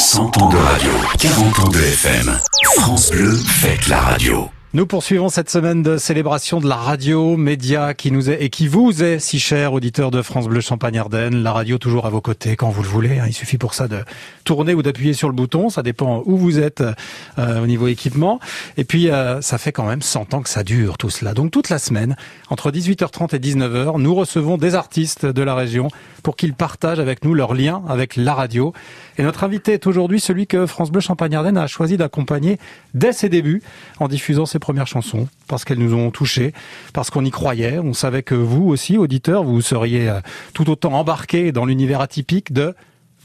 100 ans de radio, 40 ans de FM. France Bleu fête la radio. Nous poursuivons cette semaine de célébration de la radio, média qui nous est et qui vous est si cher, auditeur de France Bleu Champagne Ardenne. La radio toujours à vos côtés quand vous le voulez. Hein. Il suffit pour ça de tourner ou d'appuyer sur le bouton. Ça dépend où vous êtes euh, au niveau équipement. Et puis, euh, ça fait quand même 100 ans que ça dure tout cela. Donc toute la semaine, entre 18h30 et 19h, nous recevons des artistes de la région pour qu'ils partagent avec nous leur lien avec la radio. Et notre invité est aujourd'hui celui que France Bleu Champagne Ardenne a choisi d'accompagner dès ses débuts en diffusant ses premières chansons parce qu'elles nous ont touchés, parce qu'on y croyait. On savait que vous aussi, auditeurs, vous seriez euh, tout autant embarqués dans l'univers atypique de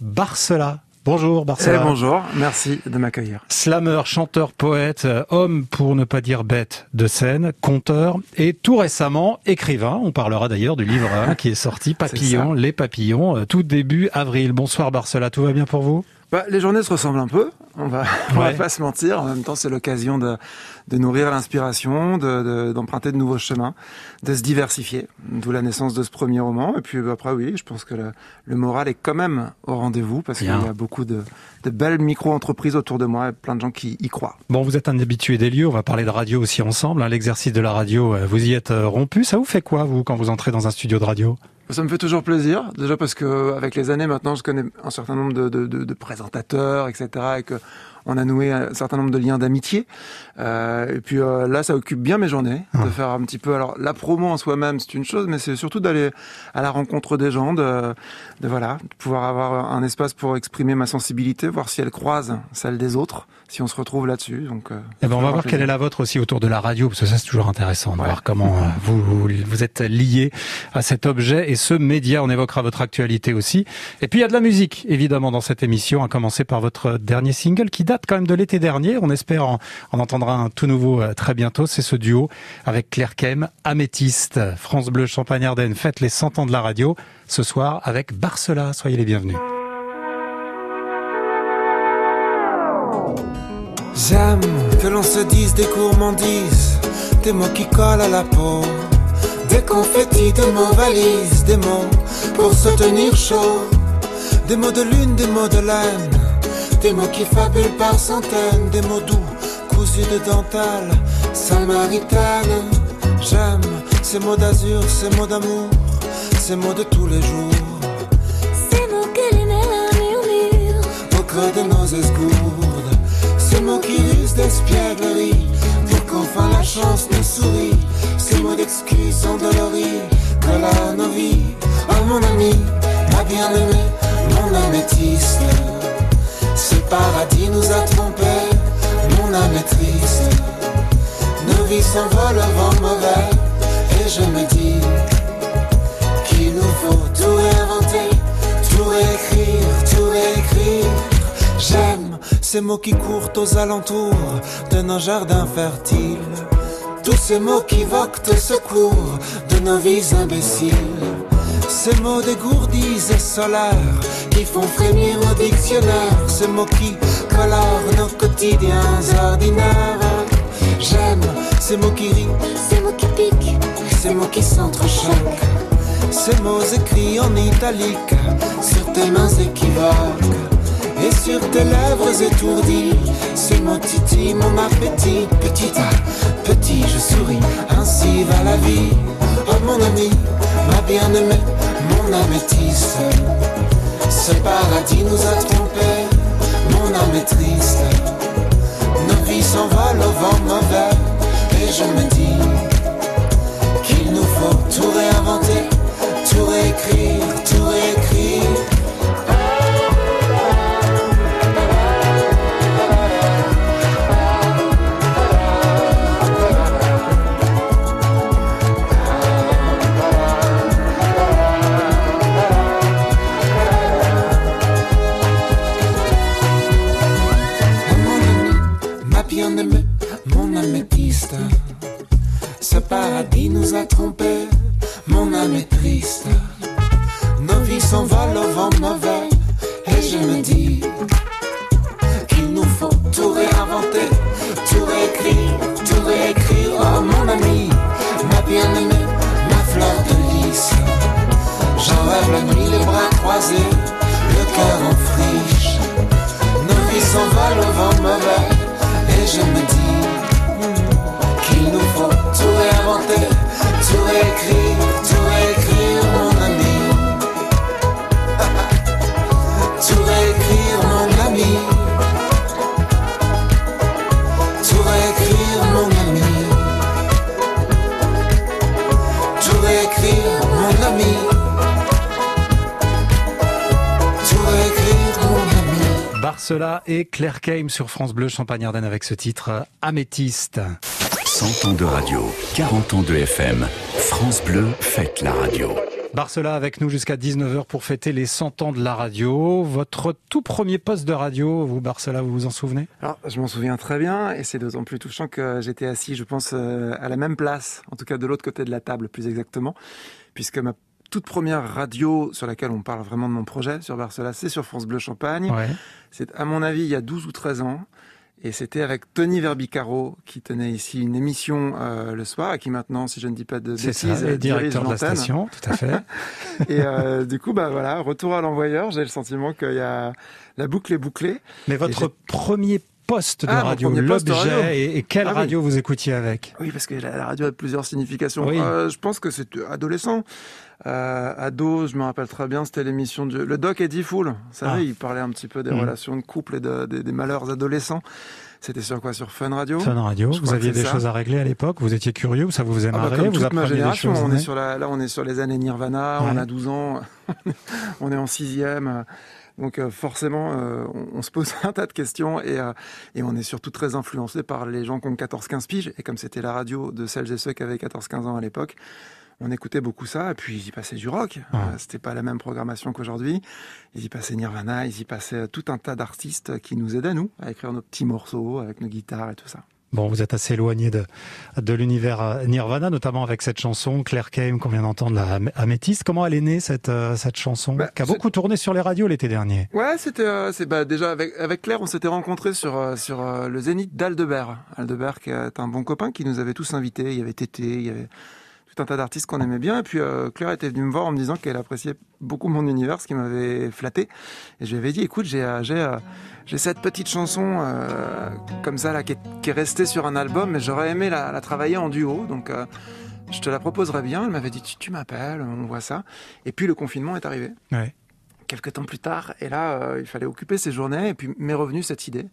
Barcela. Bonjour Barcela. Eh, bonjour, merci de m'accueillir. Slammer, chanteur, poète, euh, homme pour ne pas dire bête de scène, conteur et tout récemment écrivain. On parlera d'ailleurs du livre qui est sorti, Papillons, les papillons, euh, tout début avril. Bonsoir Barcela, tout va bien pour vous? Bah, les journées se ressemblent un peu, on va, on va pas se mentir. En même temps, c'est l'occasion de, de nourrir l'inspiration, d'emprunter de, de, nouveaux chemins, de se diversifier. D'où la naissance de ce premier roman. Et puis bah, après, oui, je pense que le, le moral est quand même au rendez-vous parce qu'il y a beaucoup de, de belles micro-entreprises autour de moi et plein de gens qui y croient. Bon, vous êtes un habitué des lieux, on va parler de radio aussi ensemble. Hein. L'exercice de la radio, euh, vous y êtes euh, rompu. Ça vous fait quoi, vous, quand vous entrez dans un studio de radio? Ça me fait toujours plaisir, déjà parce que avec les années maintenant, je connais un certain nombre de, présentateurs, etc., et que on a noué un certain nombre de liens d'amitié. Euh, et puis euh, là, ça occupe bien mes journées de faire un petit peu. Alors la promo en soi-même, c'est une chose, mais c'est surtout d'aller à la rencontre des gens, de, de voilà, de pouvoir avoir un espace pour exprimer ma sensibilité, voir si elle croise celle des autres, si on se retrouve là-dessus. Donc, euh, Eh ben, on va voir quelle est la vôtre aussi autour de la radio, parce que ça c'est toujours intéressant de Ouais. voir comment euh, vous, vous vous êtes lié à cet objet et ce média. On évoquera votre actualité aussi. Et puis il y a de la musique évidemment dans cette émission, à commencer par votre dernier single qui date quand même de l'été dernier. On espère en, en un tout nouveau euh, très bientôt. C'est ce duo avec Claire Kem, Améthyste, France Bleu, Champagne Ardenne. Faites les 100 ans de la radio ce soir avec Barcela. Soyez les bienvenus. J'aime que l'on se dise des gourmandises, des mots qui collent à la peau, des confettis de mots valises, des mots pour se tenir chaud, des mots de lune, des mots de laine, des mots qui fabulent par centaines, des mots doux, cousus de dentelle, samaritaine. J'aime ces mots d'azur, ces mots d'amour, ces mots de tous les jours, Ces mots que les mères murmurent. Au creux de nos esgourdes, ces mots qui rusent d'espièglerie, pour qu'enfin la chance nous sourie, ces mots d'excuses endoloris, colorent nos vies. Oh mon ami, ma bien-aimée, mon améthyste, ce paradis nous a trompés, triste. Nos vies s'envolent au vent mauvais, et je me dis qu'il nous faut tout réinventer, tout réécrire, tout réécrire. J'aime ces mots qui courent aux alentours de nos jardins fertiles. Tous ces mots qui voquent au secours de nos vies imbéciles. Ces mots dégourdis et solaires qui font frémir nos dictionnaires. Ces mots qui colorent nos quotidiens ordinaires. J'aime ces mots qui rient, Ces mots qui piquent ces mots qui s'entrechoquent. Ces mots écrits en italique sur tes mains équivoques et sur tes lèvres étourdies. Ces mots titillent mon appétit. Petit à petit, je souris. Ainsi va la vie. Oh mon ami, ma bien-aimée, mon améthyste. Ce paradis nous a trompés. Mon âme est triste. Nos vies s'envolent au vent mauvais. Et je me dis qu'il nous faut tout réinventer, Barcela et Claire Keim sur France Bleu Champagne-Ardenne avec ce titre Améthyste. 100 ans de radio, 40 ans de FM. France Bleu fête la radio. Barcela avec nous jusqu'à 19h pour fêter les 100 ans de la radio. Votre tout premier poste de radio, vous Barcela, vous vous en souvenez? Alors, je m'en souviens très bien et c'est d'autant plus touchant que j'étais assis, je pense, euh, à la même place, en tout cas de l'autre côté de la table plus exactement, puisque ma toute première radio sur laquelle on parle vraiment de mon projet sur Barcela, c'est sur France Bleu Champagne. Ouais. C'est à mon avis il y a 12 ou 13 ans. Et c'était avec Tony Verbicaro qui tenait ici une émission euh, le soir et qui maintenant, si je ne dis pas de bêtises, dirige directeur de la station, tout à fait. Et euh, du coup, bah voilà, retour à l'envoyeur. J'ai le sentiment qu'il y a la boucle est bouclée. Mais votre premier poste de Ah, radio, l'objet, et, et quelle Ah oui. radio vous écoutiez avec Oui, parce que la, la radio a plusieurs significations. Oui. Euh, je pense que c'est adolescent. Euh, ado, je me rappelle très bien, c'était l'émission du le doc Eddie Fool. Vous savez, Ah. il parlait un petit peu des Mhm. relations de couple et de- des- des malheurs adolescents. C'était sur quoi? Sur Fun Radio? Fun Radio, Je vous aviez des ça. choses à régler à l'époque, vous étiez curieux, ça vous faisait Ah bah, comme vous toute ma des génération, choses. on est sur la, là on est sur les années Nirvana, on a 12 ans, on est en sixième, donc euh, forcément euh, on, on se pose un tas de questions et, euh, et on est surtout très influencé par les gens qui ont 14-15 piges et comme c'était la radio de celles et ceux qui avaient 14-15 ans à l'époque, on écoutait beaucoup ça et puis ils y passaient du rock. Ouais. Euh, c'était pas la même programmation qu'aujourd'hui. Ils y passaient Nirvana, ils y passaient tout un tas d'artistes qui nous aidaient nous à écrire nos petits morceaux avec nos guitares et tout ça. Bon, vous êtes assez éloigné de, de l'univers euh, Nirvana, notamment avec cette chanson Claire Kame qu'on vient d'entendre, la Am- Améthyste. Comment elle est née cette, euh, cette chanson Bah, Qui a beaucoup tourné sur les radios l'été dernier? Ouais, c'était euh, c'est bah déjà avec avec Claire, on s'était rencontrés sur sur euh, le Zénith d'Aldebert. Aldebert qui est un bon copain qui nous avait tous invités, il y avait Tété, il y avait tout un tas d'artistes qu'on aimait bien et puis euh, Claire était venue me voir en me disant qu'elle appréciait beaucoup mon univers, ce qui m'avait flatté et je lui avais dit écoute, j'ai euh, j'ai euh, cette petite chanson euh, comme ça là qui est, qui est restée sur un album mais j'aurais aimé la, la travailler en duo donc euh, je te la proposerais bien. Elle m'avait dit tu, tu m'appelles, on voit ça. Et puis le confinement est arrivé Ouais. quelques temps plus tard. Et là, il fallait occuper ses journées. Et puis m'est revenue cette idée.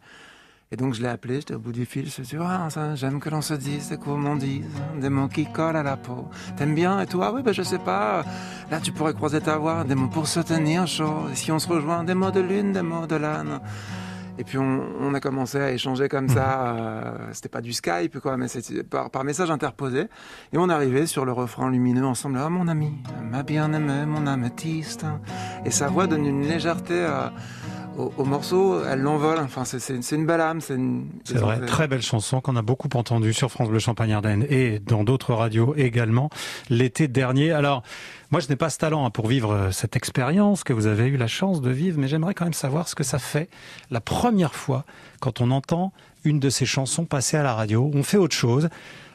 Et donc je l'ai appelé, j'étais au bout du fil. Je me suis dit, Ah, ça, j'aime que l'on se dise qu'on m'en dise, des mots qui collent à la peau. T'aimes bien et toi? Oui, ben je sais pas. Là, tu pourrais croiser ta voix, des mots pour se tenir chaud. Et si on se rejoint, des mots de lune, des mots de l'âne. Et puis on, on a commencé à échanger comme ça. euh, c'était pas du Skype, quoi, mais c'était par, par message interposé. Et on arrivait sur le refrain lumineux ensemble. Ah, mon ami, ma bien-aimée, mon améthyste. Et sa voix donne une légèreté euh, au, au morceau. Elle l'envole. Enfin, c'est- c'est une belle âme. C'est une- vrai, très belle chanson qu'on a beaucoup entendue sur France Bleu Champagne Ardenne et dans d'autres radios également l'été dernier. Alors, moi je n'ai pas ce talent hein, pour vivre euh, cette expérience que vous avez eu la chance de vivre, mais j'aimerais quand même savoir ce que ça fait la première fois quand on entend une de ces chansons passer à la radio. On fait autre chose,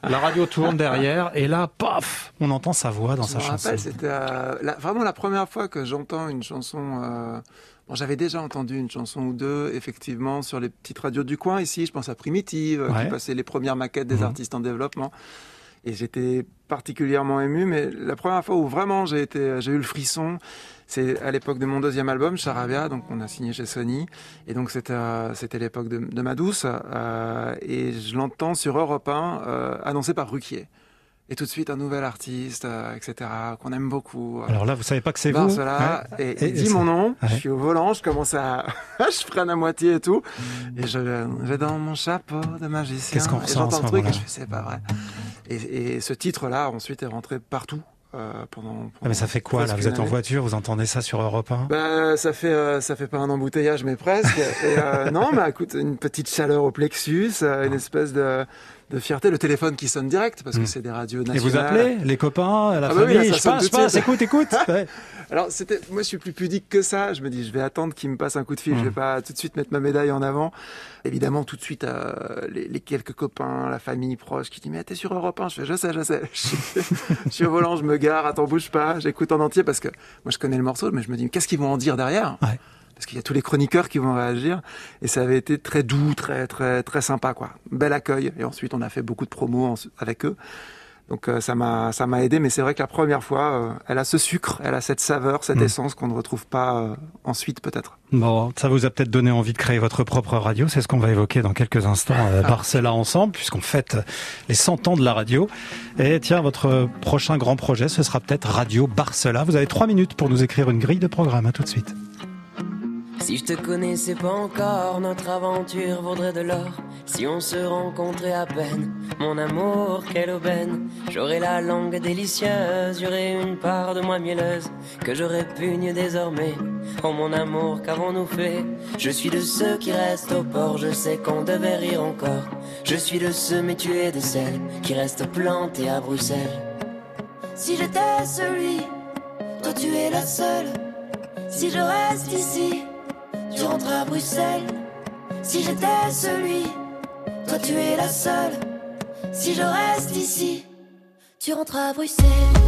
la radio tourne derrière et là, paf, on entend sa voix dans Je sa me chanson. rappelle, c'était euh, vraiment la première fois que j'entends une chanson. euh, bon, j'avais déjà entendu une chanson ou deux, effectivement, sur les petites radios du coin ici. Je pense à Primitive, euh, Ouais. qui passait les premières maquettes des Mhm. artistes en développement. Et j'étais particulièrement ému, mais la première fois où vraiment j'ai été, j'ai eu le frisson, c'est à l'époque de mon deuxième album, Charabia, donc on a signé chez Sony, et donc c'était euh, c'était l'époque de, de ma douce, euh, et je l'entends sur Europe 1, euh, annoncé par Ruquier. Et tout de suite un nouvel artiste, euh, etc., qu'on aime beaucoup. Alors là, vous savez pas que c'est vous Barcela, Ouais. et, Et- dit ça- mon nom, Ouais. je suis au volant, je commence à... je freine à moitié et tout, et je j'ai dans mon chapeau de magicien, Qu'est-ce qu'on et j'entends le truc, et je fais c'est pas vrai. Et, et ce titre-là, ensuite, est rentré partout euh, pendant, Ah, mais ça fait quoi là? Vous êtes en voiture, vous entendez ça sur Europe 1 Bah, ça fait euh, ça fait pas un embouteillage, mais presque. Et, euh, non, mais écoute, une petite chaleur au plexus, une espèce de, de fierté, le téléphone qui sonne direct parce que Mm. c'est des radios Et nationales. vous appelez les copains, la Ah bah oui, famille, là, je passe, je passe, écoute, écoute. Ouais. Alors c'était, moi je suis plus pudique que ça. Je me dis, je vais attendre qu'il me passe un coup de fil. Mm. Je vais pas tout de suite mettre ma médaille en avant. Évidemment, tout de suite, euh, les, les quelques copains, la famille proche qui dit, mais t'es sur Europe 1 Je fais, je sais, je sais. Je suis, je suis au volant, je me gare, attends, bouge pas. J'écoute en entier parce que moi je connais le morceau, mais je me dis, qu'est-ce qu'ils vont en dire derrière? Ouais. Parce qu'il y a tous les chroniqueurs qui vont réagir. Et ça avait été très doux, très très très sympa, quoi. Bel accueil. Et ensuite, on a fait beaucoup de promos en- avec eux. Donc euh, ça m'a ça m'a aidé, mais c'est vrai que la première fois, euh, elle a ce sucre, elle a cette saveur, cette Mm. essence qu'on ne retrouve pas euh, ensuite peut-être. Bon, ça vous a peut-être donné envie de créer votre propre radio. C'est ce qu'on va évoquer dans quelques instants, euh, Barcela ensemble, puisqu'on fête les 100 ans de la radio. Et tiens, votre prochain grand projet, ce sera peut-être Radio Barcela. Vous avez trois minutes pour nous écrire une grille de programme. À tout de suite. Si je te connaissais pas encore, notre aventure vaudrait de l'or. Si on se rencontrait à peine, mon amour, quelle aubaine. J'aurais la langue délicieuse, j'aurais une part de moi mielleuse que je répugne désormais. Oh mon amour, qu'avons-nous fait? Je suis de ceux qui restent au port, je sais qu'on devait rire encore. Je suis de ceux, mais tu es de celles qui restent plantées à Bruxelles. Si j'étais celui, toi tu es la seule. Si je reste ici, tu rentres à Bruxelles. Si j'étais celui, toi tu es la seule. Si je reste ici, tu rentres à Bruxelles.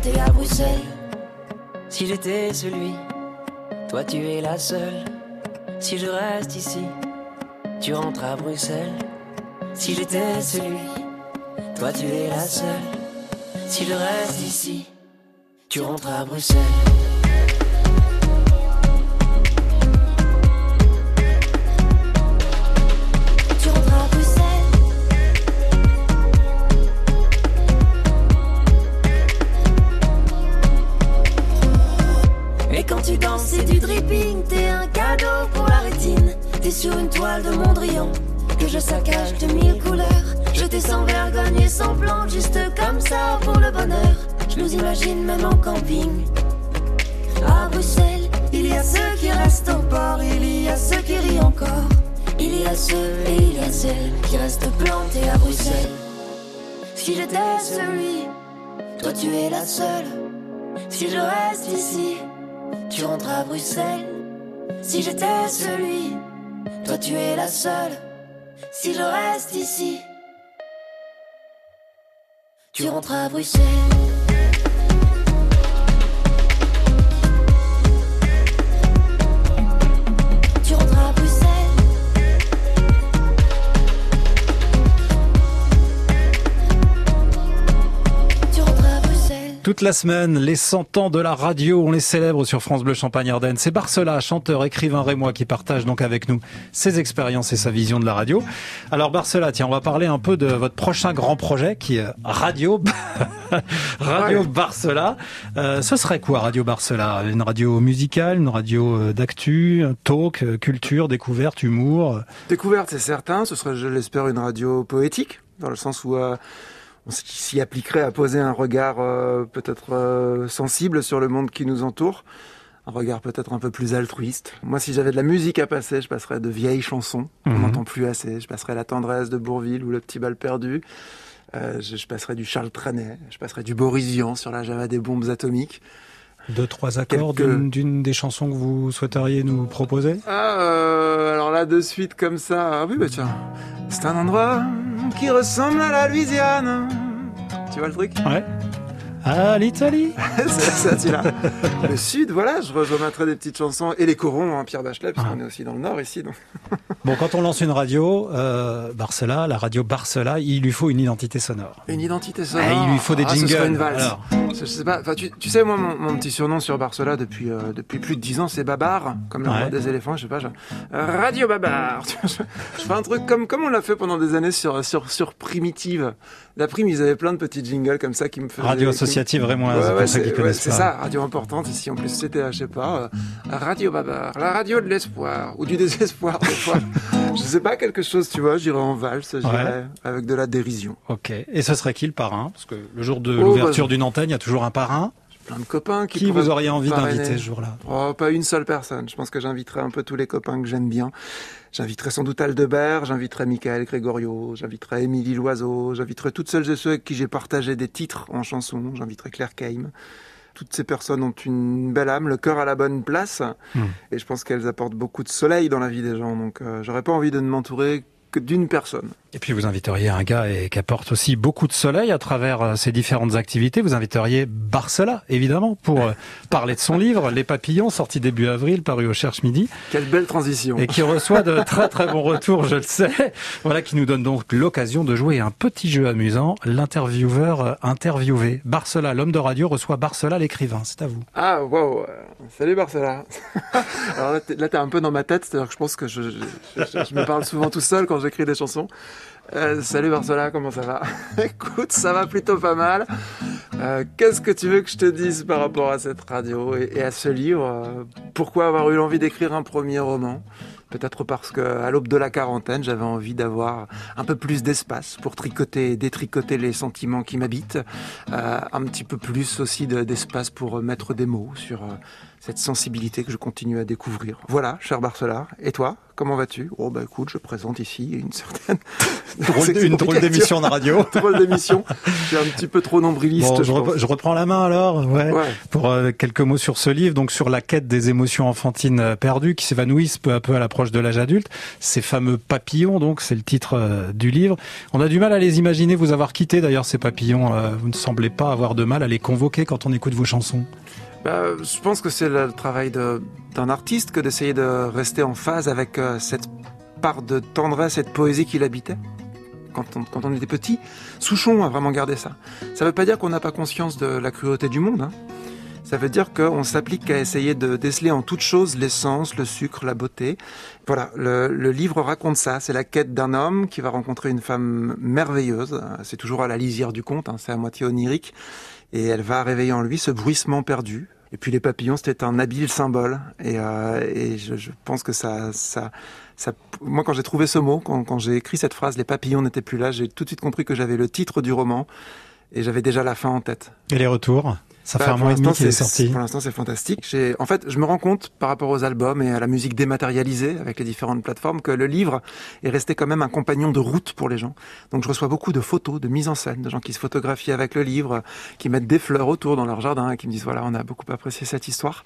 Plantées à Bruxelles. Si j'étais celui, toi tu es la seule. Si je reste ici, tu rentres à Bruxelles. Si j'étais celui, toi tu es la seule. Si je reste ici, tu rentres à Bruxelles. Celui, toi tu es la seule. Si je reste ici, tu rentres à Bruxelles. Toute la semaine, les 100 ans de la radio, on les célèbre sur France Bleu Champagne Ardenne. C'est Barcela, chanteur, écrivain rémois, qui partage donc avec nous ses expériences et sa vision de la radio. Alors Barcela, tiens, on va parler un peu de votre prochain grand projet qui est Radio, Radio Ouais. Barcela. Euh, ce serait quoi Radio Barcela? Une radio musicale, une radio euh, d'actu, talk, euh, culture, découverte, humour? Découverte, c'est certain. Ce serait, je l'espère, une radio poétique, dans le sens où euh, on s'y appliquerait à poser un regard euh, peut-être euh, sensible sur le monde qui nous entoure. Un regard peut-être un peu plus altruiste. Moi, si j'avais de la musique à passer, je passerais de vieilles chansons qu'on Mhm. n'entend plus assez. Je passerais La tendresse de Bourville ou Le petit bal perdu. Euh, je, je passerais du Charles Trenet. Je passerais du Boris Vian sur la Java des bombes atomiques. Deux, trois accords Quelques- d'une- des chansons que vous souhaiteriez nous proposer? Ah, euh, alors là, de suite, comme ça. Ah oui, bah tiens. C'est un endroit qui ressemble à la Louisiane. Tu vois le truc? Ouais. Ah, l'Italie C'est ça, tu. Le sud, voilà, je remettrai des petites chansons. Et les corons, hein, Pierre Bachelet, puisqu'on Ah. est aussi dans le nord ici. Donc. Bon, quand on lance une radio, euh, Barcela, la radio Barcela, il lui faut une identité sonore. Une identité sonore. Ah, il lui faut des Ah, ce jingles. serait une valse. Alors. Je sais pas, enfin, tu, tu sais, moi, mon, mon petit surnom sur Barcela depuis, euh, depuis plus de 10 ans, c'est Babar, comme le Ouais. roi des éléphants, je sais pas, euh, Radio Babar. Je, je fais un truc comme, comme on l'a fait pendant des années sur, sur, sur Primitive. La Prime, ils avaient plein de petits jingles comme ça qui me faisaient. Radio associative rémoise, Ouais, ouais, c'est ouais, ça, radio importante ici. En plus, c'était, je sais pas, euh, Radio Babar, la radio de l'espoir ou du désespoir des fois. je sais pas quelque chose, tu vois. J'irais en valse, j'irais avec de la dérision. Ok. Et ce serait qui le parrain? Parce que le jour de Oh, l'ouverture bah, d'une antenne, il y a toujours un parrain. Plein de copains qui. Qui vous auriez envie d'inviter ce jour-là? Oh, pas une seule personne. Je pense que j'inviterai un peu tous les copains que j'aime bien. J'inviterai sans doute Aldebert, j'inviterai Michael Grégorio, j'inviterai Émilie Loiseau, j'inviterai toutes celles et ceux avec qui j'ai partagé des titres en chanson, j'inviterai Claire Keim. Toutes ces personnes ont une belle âme, le cœur à la bonne place, Hmm. et je pense qu'elles apportent beaucoup de soleil dans la vie des gens. Donc, euh, j'aurais pas envie de ne m'entourer que d'une personne. Et puis vous inviteriez un gars et qui apporte aussi beaucoup de soleil à travers euh, ses différentes activités. Vous inviteriez Barcela, évidemment, pour euh, parler de son livre Les Papillons, sorti début avril, paru au Cherche Midi. Quelle belle transition. Et qui reçoit de très très bons retours, je le sais. Voilà, qui nous donne donc l'occasion de jouer un petit jeu amusant, l'intervieweur euh, interviewé. Barcela, l'homme de radio, reçoit Barcela, l'écrivain. C'est à vous. Ah, wow. Salut Barcela. Alors là, t'es, là, t'es un peu dans ma tête, c'est-à-dire que je pense que je, je, je, je me parle souvent tout seul quand j'écris des chansons. Euh, salut Barcela, comment ça va Écoute, ça va plutôt pas mal. Euh, qu'est-ce que tu veux que je te dise par rapport à cette radio et, à ce livre? Pourquoi avoir eu l'envie d'écrire un premier roman? Peut-être parce que à l'aube de la quarantaine, j'avais envie d'avoir un peu plus d'espace pour tricoter, détricoter les sentiments qui m'habitent, euh, un petit peu plus aussi de- d'espace pour mettre des mots sur cette sensibilité que je continue à découvrir. Voilà, cher Barcelard. Et toi, comment vas-tu? Oh bah écoute, je présente ici une certaine une drôle d'émission de radio. drôle d'émission. Je suis un petit peu trop nombriliste. Bon, je, rep- reprends la main alors, ouais, Ouais. pour euh, quelques mots sur ce livre, donc sur la quête des émotions enfantines euh, perdues qui s'évanouissent peu à peu à l'approche de l'âge adulte. Ces fameux papillons, donc c'est le titre euh, du livre. On a du mal à les imaginer vous avoir quitté d'ailleurs ces papillons. euh, vous ne semblez pas avoir de mal à les convoquer quand on écoute vos chansons. Bah, je pense que c'est le travail d'un artiste que d'essayer de rester en phase avec euh, cette part de tendresse et de poésie qui l'habitait. Quand on, était petit, Souchon a vraiment gardé ça. Ça veut pas dire qu'on n'a pas conscience de la cruauté du monde. hein. Ça veut dire qu'on s'applique à essayer de déceler en toute chose l'essence, le sucre, la beauté. Voilà, le, le livre raconte ça. C'est la quête d'un homme qui va rencontrer une femme merveilleuse. C'est toujours à la lisière du conte, hein, c'est à moitié onirique. Et elle va réveiller en lui ce bruissement perdu. Et puis les papillons, c'était un habile symbole. Et, euh, et je, je pense que ça, ça, ça, moi, quand j'ai trouvé ce mot, quand, quand j'ai écrit cette phrase, les papillons n'étaient plus là, j'ai tout de suite compris que j'avais le titre du roman et j'avais déjà la fin en tête. Et les retours? Ça Bah, fait un mois et demi qu'il est c'est- sorti. Pour l'instant, c'est fantastique. En fait, je me rends compte par rapport aux albums et à la musique dématérialisée avec les différentes plateformes que le livre est resté quand même un compagnon de route pour les gens. Donc, je reçois beaucoup de photos, de mises en scène, de gens qui se photographient avec le livre, qui mettent des fleurs autour dans leur jardin et qui me disent voilà, on a beaucoup apprécié cette histoire.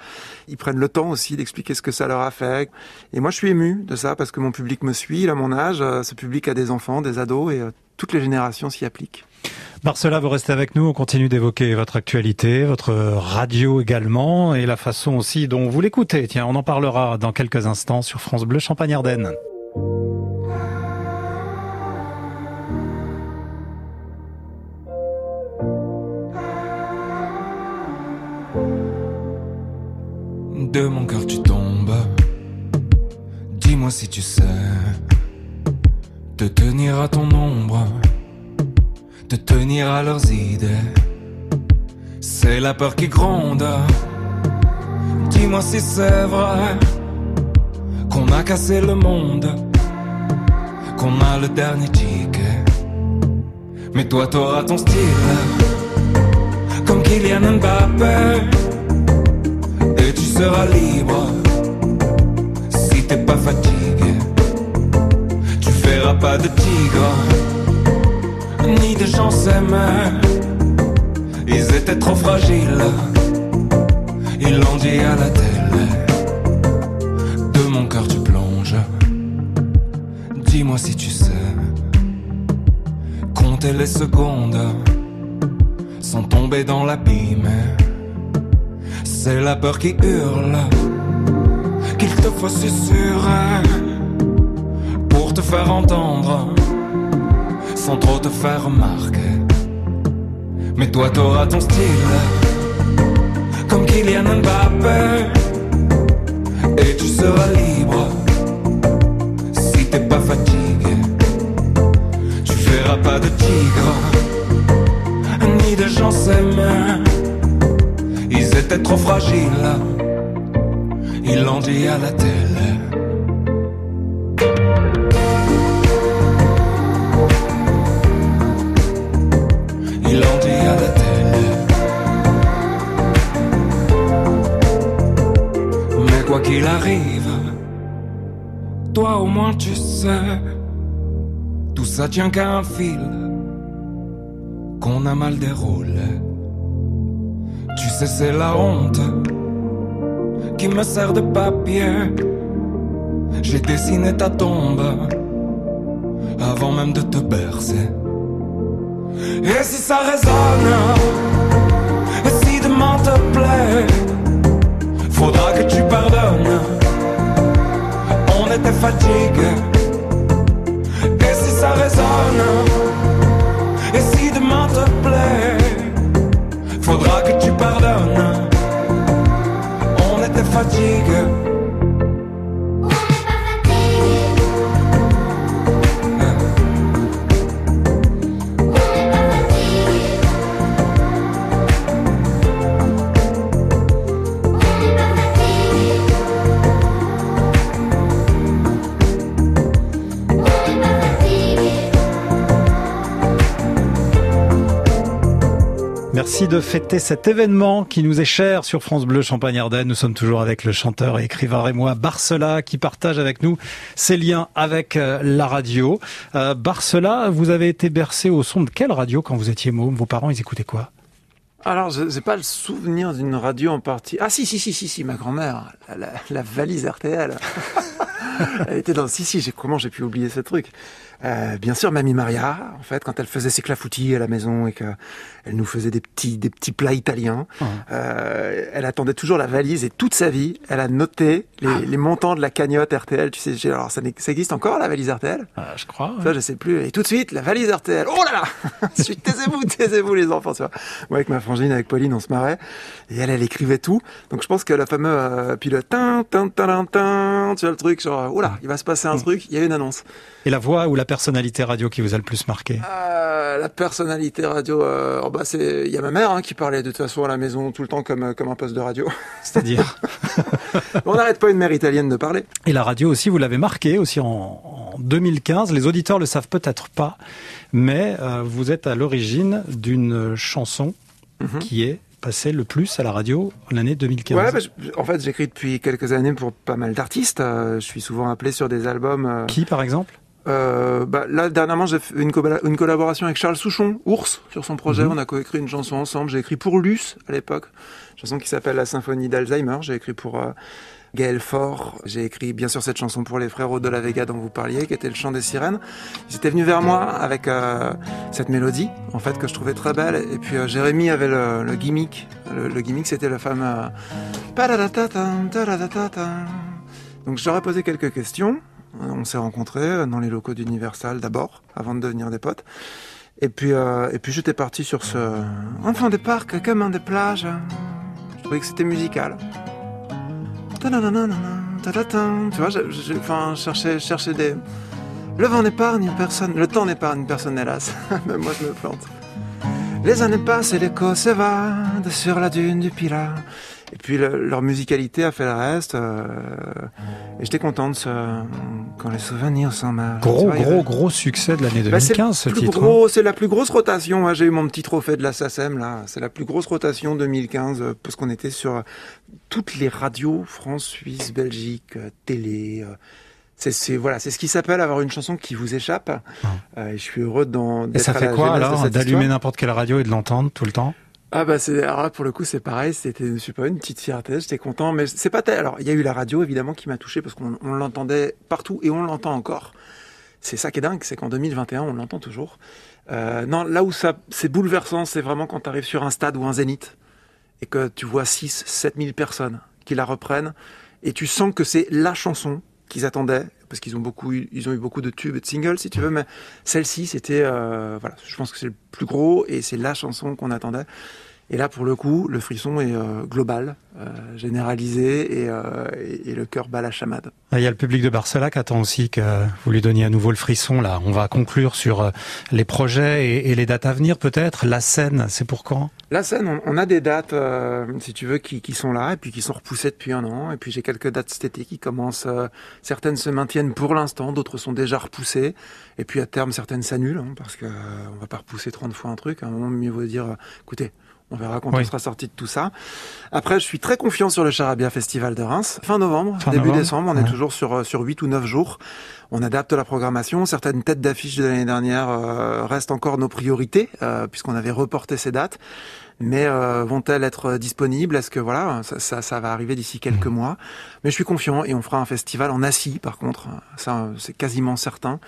Ils prennent le temps aussi d'expliquer ce que ça leur a fait. Et moi, je suis ému de ça parce que mon public me suit, il a mon âge. euh, Ce public a des enfants, des ados et euh, toutes les générations s'y appliquent. Marcela, vous restez avec nous. On continue d'évoquer votre actualité, votre radio également, et la façon aussi dont vous l'écoutez. Tiens, on en parlera dans quelques instants sur France Bleu Champagne-Ardenne. De mon cœur tu tombes. Dis-moi si tu sais te tenir à ton ombre, te tenir à leurs idées. C'est la peur qui gronde. Dis-moi si c'est vrai qu'on a cassé le monde, qu'on a le dernier ticket. Mais toi t'auras ton style, comme Kylian Mbappé et tu seras libre si t'es pas fatigué. Tu feras pas de tigre ni de gens s'aimer. Ils étaient trop fragiles, ils l'ont dit à la télé. De mon cœur tu plonges. Dis-moi si tu sais compter les secondes sans tomber dans l'abîme. C'est la peur qui hurle qu'il te faut susurrer pour te faire entendre sans trop te faire remarquer. Mais toi t'auras ton style comme Kylian Mbappé et tu seras libre si t'es pas fatigué. Tu feras pas de tigre ni de gens s'aimer. Ils étaient trop fragiles, ils l'ont dit à la télé. Qu'il arrive, toi au moins tu sais, tout ça tient qu'à un fil. Qu'on a mal déroulé. Tu sais, c'est la honte. Qui me sert de papier. J'ai dessiné ta tombe. Avant même de te bercer. Et si ça résonne, et si demain te plaît, faudra que tu pardonnes. On était fatigué. Et si ça résonne, et si demain te plaît, faudra que tu pardonnes. On était fatigué. Merci de fêter cet événement qui nous est cher sur France Bleu Champagne-Ardenne. Nous sommes toujours avec le chanteur et écrivain rémois Barcela qui partage avec nous ses liens avec euh, la radio. Euh, Barcela, vous avez été bercé au son de quelle radio quand vous étiez môme? Vos parents, ils écoutaient quoi? Alors, je n'ai pas le souvenir d'une radio en partie. Ah si, si, si, si, si, ma grand-mère, la, la, la valise RTL. Elle était dans... Si, si, comment j'ai pu oublier ce truc? Euh, bien sûr, Mamie Maria, en fait, quand elle faisait ses clafoutis à la maison et qu'elle nous faisait des petits, des petits plats italiens, euh, elle attendait toujours la valise et toute sa vie, elle a noté les, Ah. les montants de la cagnotte RTL. Tu sais, alors ça, existe encore la valise RTL Ah, Je crois. ouais. Ça, je sais plus. Et tout de suite, la valise RTL. Oh là là Taisez-vous, taisez-vous les enfants. Tu vois. Moi, avec ma frangine, avec Pauline, on se marrait. Et elle, elle écrivait tout. Donc je pense que la fameuse... Euh, puis le tin, tin, tin, tin, tin, tu vois le truc, genre, oh là, il va se passer un truc, il y a une annonce. Et la voix ou la personnalité radio qui vous a le plus marqué? Euh, la personnalité radio, euh, oh bah c'est, il y a ma mère hein, qui parlait de toute façon à la maison tout le temps comme euh, comme un poste de radio. C'est-à-dire? On n'arrête pas une mère italienne de parler. Et la radio aussi, vous l'avez marqué aussi en, en 2015. Les auditeurs le savent peut-être pas, mais euh, vous êtes à l'origine d'une chanson Mhm. qui est passée le plus à la radio l'année 2015. Ouais, bah, je- en fait j'écris depuis quelques années pour pas mal d'artistes. Euh, je suis souvent appelé sur des albums. euh, Qui, par exemple? Euh, bah, là, dernièrement, j'ai fait une, colla- une collaboration avec Charles Souchon, Ours, sur son projet. Mhm. On a coécrit une chanson ensemble. J'ai écrit pour Luce, à l'époque. Une chanson qui s'appelle La Symphonie d'Alzheimer. J'ai écrit pour euh, Gaël Faure. J'ai écrit, bien sûr, cette chanson pour les frérots de la Vega dont vous parliez, qui était le chant des sirènes. Ils étaient venus vers moi avec euh, cette mélodie, en fait, que je trouvais très belle. Et puis, euh, Jérémy avait le, le gimmick. Le, le gimmick, c'était le fameux... euh. Donc, ai posé quelques questions. On s'est rencontrés dans les locaux d'Universal d'abord, avant de devenir des potes. Et puis, euh, puis j'étais parti sur ce enfant des parcs comme un des plages. Je trouvais que c'était musical. Tu vois, je, enfin, des. Le vent n'épargne personne, le temps n'épargne personne, hélas. Même moi, je me plante. Les années passent et l'écho s'évade sur la dune du Pilat. Et puis le- leur musicalité a fait le reste. euh, et j'étais content de ce quand les souvenirs mal. Tu Gros, gros, avait- gros succès de l'année bah, c'est 2015, ce le plus titre. hein. c'est la plus grosse rotation. hein. J'ai eu mon petit trophée de la SACEM là. C'est la plus grosse rotation 2015 euh, parce qu'on était sur euh, toutes les radios France, Suisse, Belgique, euh, télé. euh, c'est, voilà, c'est ce qui s'appelle avoir une chanson qui vous échappe. Euh, et je suis heureux d'en. Et ça fait quoi alors d'allumer n'importe quelle radio et de l'entendre tout le temps? Ah bah c'est alors là pour le coup c'est pareil, c'était je une petite fierté, j'étais content mais c'est pas tel. Alors il y a eu la radio évidemment qui m'a touché parce qu'on on l'entendait partout et on l'entend encore. C'est ça qui est dingue, c'est qu'en 2021 on l'entend toujours. Euh, non, là où ça c'est bouleversant, c'est vraiment quand tu arrives sur un stade ou un zénith et que tu vois 6 7 000 personnes qui la reprennent et tu sens que c'est la chanson qu'ils attendaient parce qu'ils ont eu beaucoup de tubes et de singles si tu veux mais celle-ci c'était euh, voilà je pense que c'est le plus gros et c'est la chanson qu'on attendait. Et là pour le coup le frisson est euh, global euh, généralisé et, euh, et, et le cœur bat la chamade Il y a le public de Barcelone qui attend aussi que vous lui donniez à nouveau le frisson. Là, on va conclure sur euh, les projets et, et les dates à venir peut-être. La scène, c'est pour quand? La scène, on, on a des dates, euh, si tu veux, qui, qui sont là et puis qui sont repoussées depuis un an. Et puis j'ai quelques dates cet été qui commencent. certaines se maintiennent pour l'instant, d'autres sont déjà repoussées. Et puis à terme, certaines s'annulent hein, parce que euh, on va pas repousser 30 fois un truc. À un moment, mieux vaut dire, écoutez, on verra quand Oui. on sera sorti de tout ça. Après, je suis très confiant sur le Charabia Festival de Reims. Fin novembre, Fin début novembre, décembre, on est toujours sur euh, sur 8 ou 9 jours. On adapte la programmation. Certaines têtes d'affiche de l'année dernière euh, restent encore nos priorités euh, puisqu'on avait reporté ces dates mais euh, vont-elles être disponibles? Est-ce que voilà, ça, ça, ça va arriver d'ici quelques Mhm. mois? Mais je suis confiant et on fera un festival en Assis, par contre, ça c'est quasiment certain.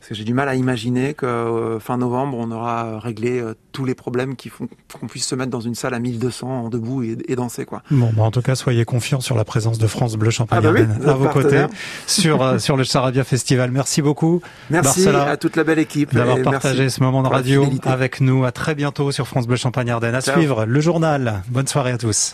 Parce que j'ai du mal à imaginer que euh, fin novembre, on aura réglé euh, tous les problèmes qui font qu'on puisse se mettre dans une salle à 1200 en debout et, et danser. Quoi. Bon, bah, en tout cas, soyez confiants sur la présence de France Bleu Champagne Ah bah oui, à vos côtés sur, euh, sur le Charabia Festival. Merci beaucoup. Merci à toute la belle équipe. d'avoir partagé ce moment de radio avec nous. À très bientôt sur France Bleu Champagne Ardenne. À Ciao. suivre le journal. Bonne soirée à tous.